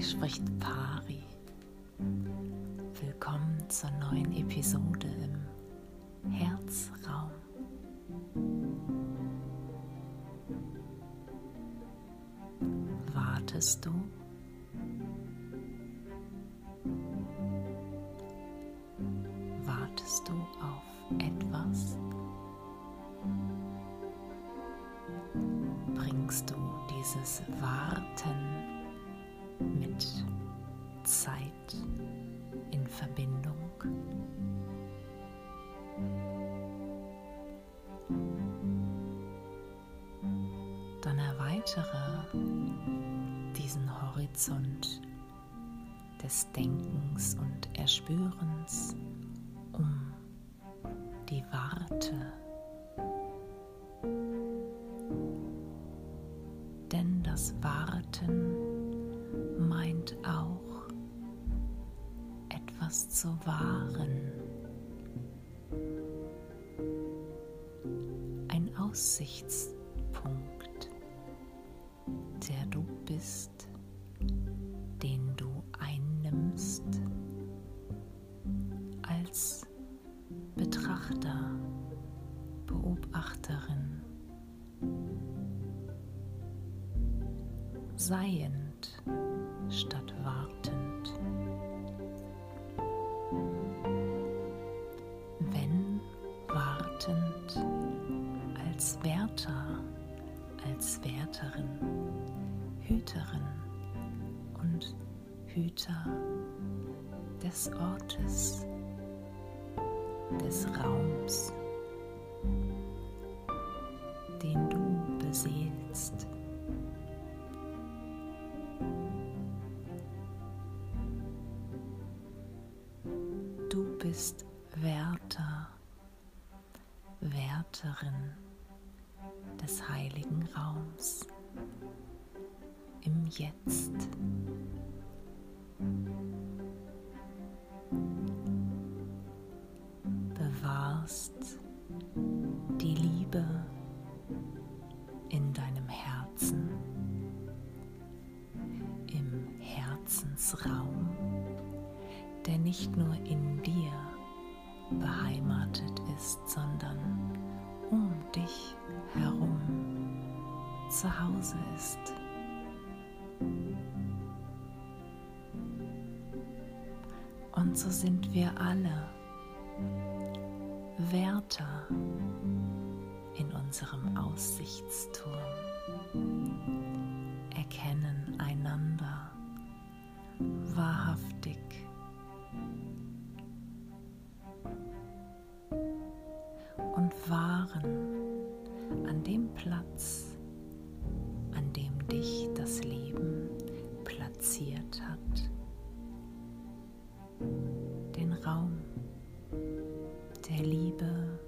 Hier spricht Pari. Willkommen zur neuen Episode im Herzraum. Wartest du? Wartest du auf etwas? Bringst du dieses Warten mit Zeit in Verbindung. Dann erweitere diesen Horizont des Denkens und Erspürens etwas zu wahren. Ein Aussichtspunkt, der du bist, den du einnimmst als Betrachter, Beobachterin, seiend statt wartend. Als Wärter, als Wärterin, Hüterin und Hüter des Ortes, des Raums, den du beseelst. bist Wärter, Wärterin des heiligen Raums im Jetzt. Bewahrst die Liebe in deinem Herzen, im Herzensraum der nicht nur in dir beheimatet ist, sondern um dich herum zu Hause ist. Und so sind wir alle Wärter in unserem Aussichtsturm, Liebe,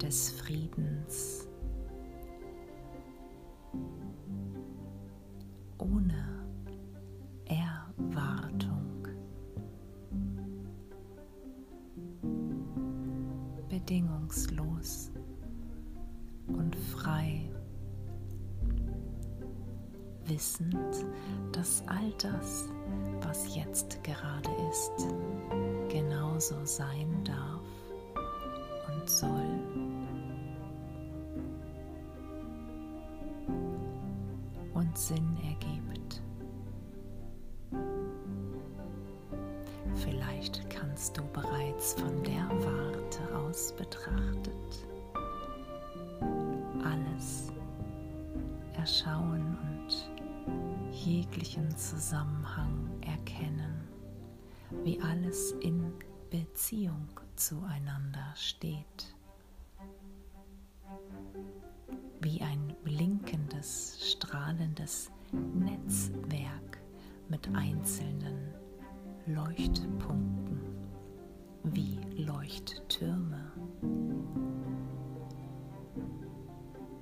des Friedens, ohne Erwartung. Bedingungslos und frei, wissend, dass all das, was jetzt gerade ist, genauso sein darf soll. und Sinn ergibt. Vielleicht kannst du bereits von der Warte aus betrachtet erschauen und jeglichen Zusammenhang erkennen, wie alles in Beziehung zueinander steht, wie ein blinkendes, strahlendes Netzwerk mit einzelnen Leuchtpunkten, wie Leuchttürme.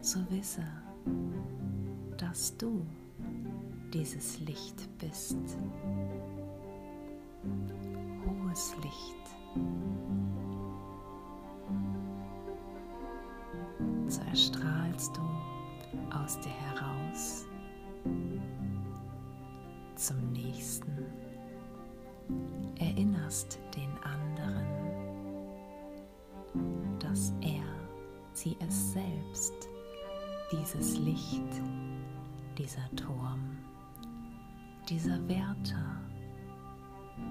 So wisse, dass du dieses Licht bist. Hohes Licht. So erstrahlst du aus dir heraus zum nächsten, erinnerst den anderen, dass er, sie es selbst, dieses Licht, dieser Turm, dieser Wärter,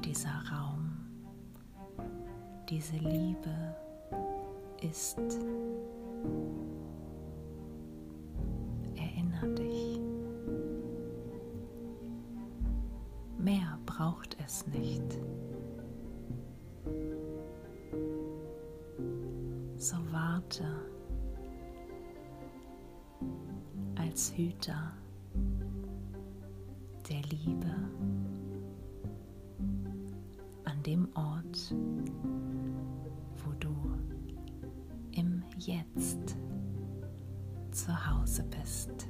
dieser Raum, diese Liebe ist. Erinner dich. Mehr braucht es nicht. So warte als Hüter der Liebe an dem Ort, jetzt zu Hause bist.